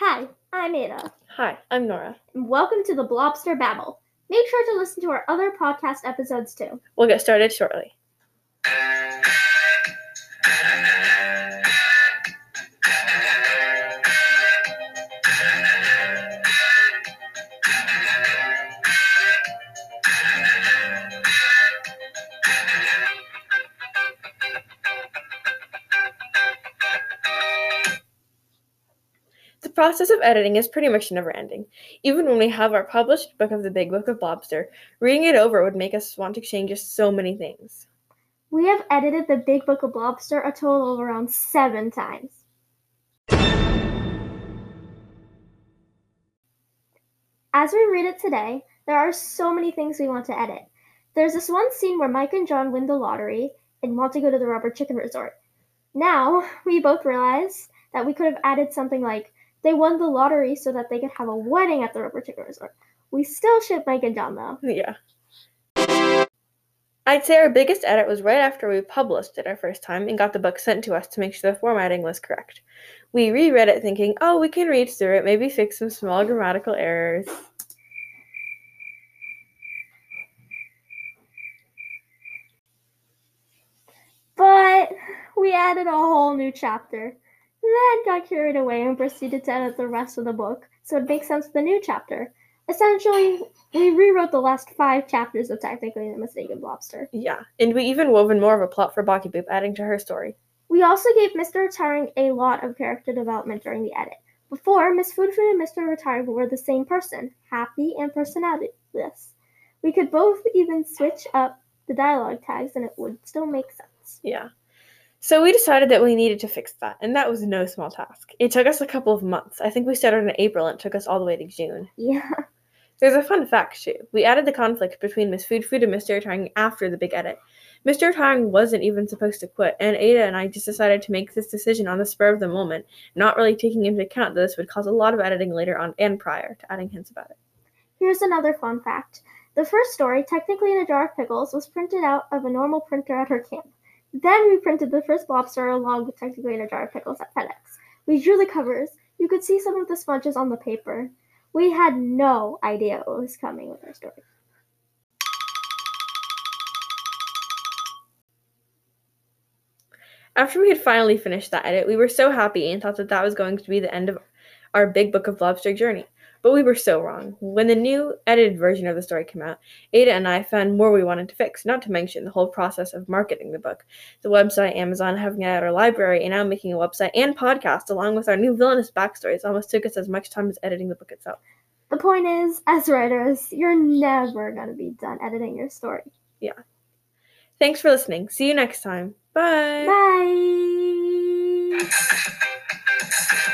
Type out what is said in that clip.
Hi, I'm Ada, Hi, I'm Nora. and welcome to the Blobster Babble. Make sure to listen to our other podcast episodes too. We'll get started shortly. Process of editing is pretty much never ending. Even when we have our published book of the Big Book of Blobster, reading it over would make us want to change just so many things. We have edited the Big Book of Blobster a total of around seven times. As we read it today, there are so many things we want to edit. There's this one scene where Mike and John win the lottery and want to go to the rubber chicken resort. Now, we both realize that we could have added something like they won the lottery so that they could have a wedding at the rubber chicken resort. We still ship Mike and John though. Yeah. I'd say our biggest edit was right after we published it our first time and got the book sent to us to make sure the formatting was correct. We reread it thinking, oh, we can read through it, maybe fix some small grammatical errors. But we added a whole new chapter. Then got carried away and proceeded to edit the rest of the book so it makes sense to the new chapter. Essentially, we rewrote the last five chapters of Technically the Mistaken Lobster. Yeah, and we even woven more of a plot for Bocky Boop, adding to her story. We also gave Mr. Retiring a lot of character development during the edit. Before, Miss Food Food and Mr. Retiring were the same person, happy and personalityless. We could both even switch up the dialogue tags and it would still make sense. Yeah. So we decided that we needed to fix that, and that was no small task. It took us a couple of months. I think we started in April and it took us all the way to June. Yeah. There's a fun fact too. We added the conflict between Miss Food Food and Mr. Retiring after the big edit. Mr. Retiring wasn't even supposed to quit, and Ada and I just decided to make this decision on the spur of the moment, not really taking into account that this would cause a lot of editing later on and prior to adding hints about it. Here's another fun fact. The first story, technically in a jar of pickles, was printed out of a normal printer at her camp. Then we printed the first lobster along with technically in a jar of pickles at FedEx. We drew the covers. You could see some of the smudges on the paper. We had no idea what was coming with our story. After we had finally finished that edit, we were so happy and thought that that was going to be the end of our big book of Blobster journey. But we were so wrong. When the new edited version of the story came out, Ada and I found more we wanted to fix, not to mention the whole process of marketing the book. The website, Amazon, having it at our library, and now making a website and podcast, along with our new villainous backstories, almost took us as much time as editing the book itself. The point is, as writers, you're never going to be done editing your story. Yeah. Thanks for listening. See you next time. Bye. Bye!